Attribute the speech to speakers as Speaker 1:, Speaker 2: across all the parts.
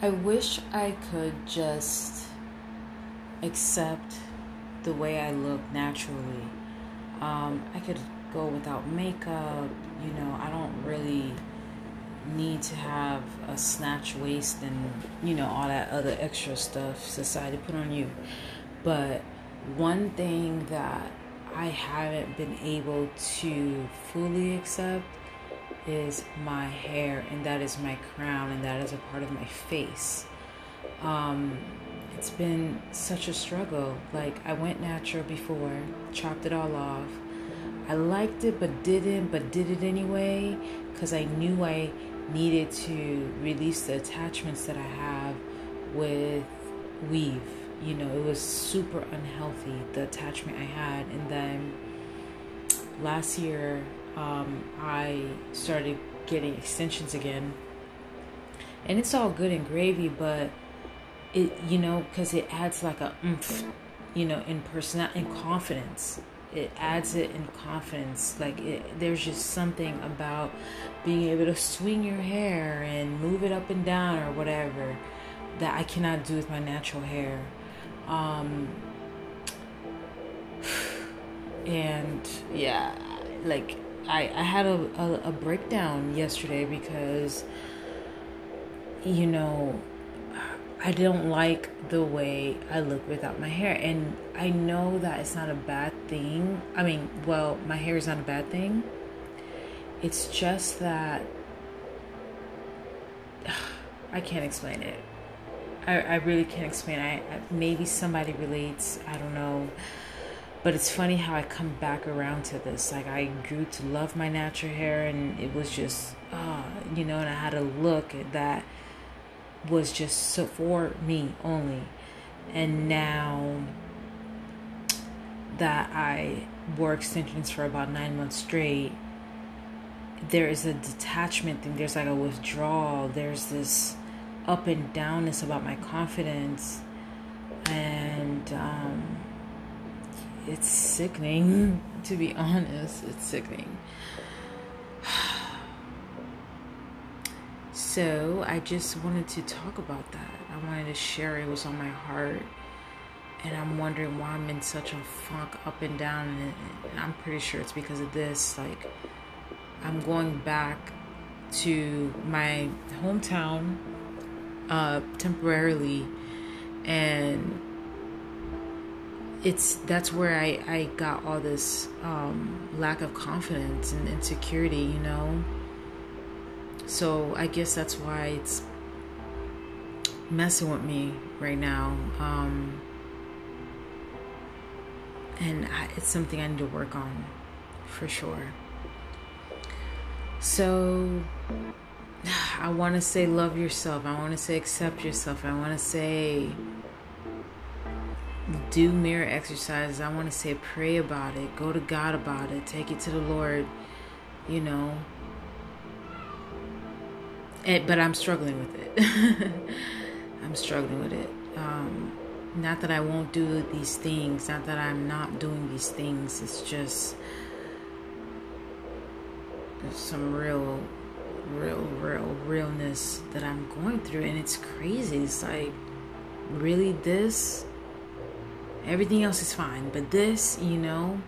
Speaker 1: I wish I could just accept the way I look naturally. Um, I could go without makeup, you know, I don't really need to have a snatch waist and, you know, all that other extra stuff society put on you. But one thing that I haven't been able to fully accept is my hair, and that is my crown, and that is a part of my face. Um, it's been such a struggle. Like, I went natural before, chopped it all off. I liked it, but didn't, but did it anyway, because I knew I needed to release the attachments that I have with weave. You know, it was super unhealthy, the attachment I had. And then last year, um, I started getting extensions again. And it's all good and gravy, but it, you know, because it adds like a oomph, you know, in person, in confidence. It adds it in confidence. Like it, there's just something about being able to swing your hair and move it up and down or whatever that I cannot do with my natural hair. Um, and yeah, like I, I had a, a, a breakdown yesterday because, you know, I don't like the way I look without my hair. And I know that it's not a bad thing. I mean, well, my hair is not a bad thing. It's just that I can't explain it. I, I really can't explain. I, I maybe somebody relates. I don't know. But it's funny how I come back around to this. Like I grew to love my natural hair, and it was just, uh, you know, and I had a look that was just so for me only. And now that I wore extensions for about nine months straight, there is a detachment thing. There's like a withdrawal. There's this up and downness about my confidence, and um, it's sickening. To be honest, it's sickening. So I just wanted to talk about that. I wanted to share it was on my heart. And I'm wondering why I'm in such a funk up and down. And I'm pretty sure it's because of this. Like, I'm going back to my hometown uh, temporarily. And it's that's where I, I got all this um, lack of confidence and insecurity, you know so I guess that's why it's messing with me right now. Um, and I, it's something I need to work on for sure. So I want to say love yourself. I want to say accept yourself. I want to say do mirror exercises. I want to say pray about it. Go to God about it. Take it to the Lord. You know, but I'm struggling with it. I'm struggling with it. Um, not that I won't do these things, not that I'm not doing these things. It's just some real, real, real realness that I'm going through, and it's crazy. It's like, really, this? Everything else is fine, but this, you know.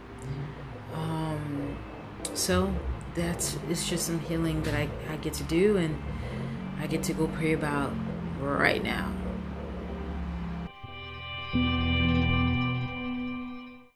Speaker 1: Um, so that's it's just some healing that I, I get to do and I get to go pray about right now.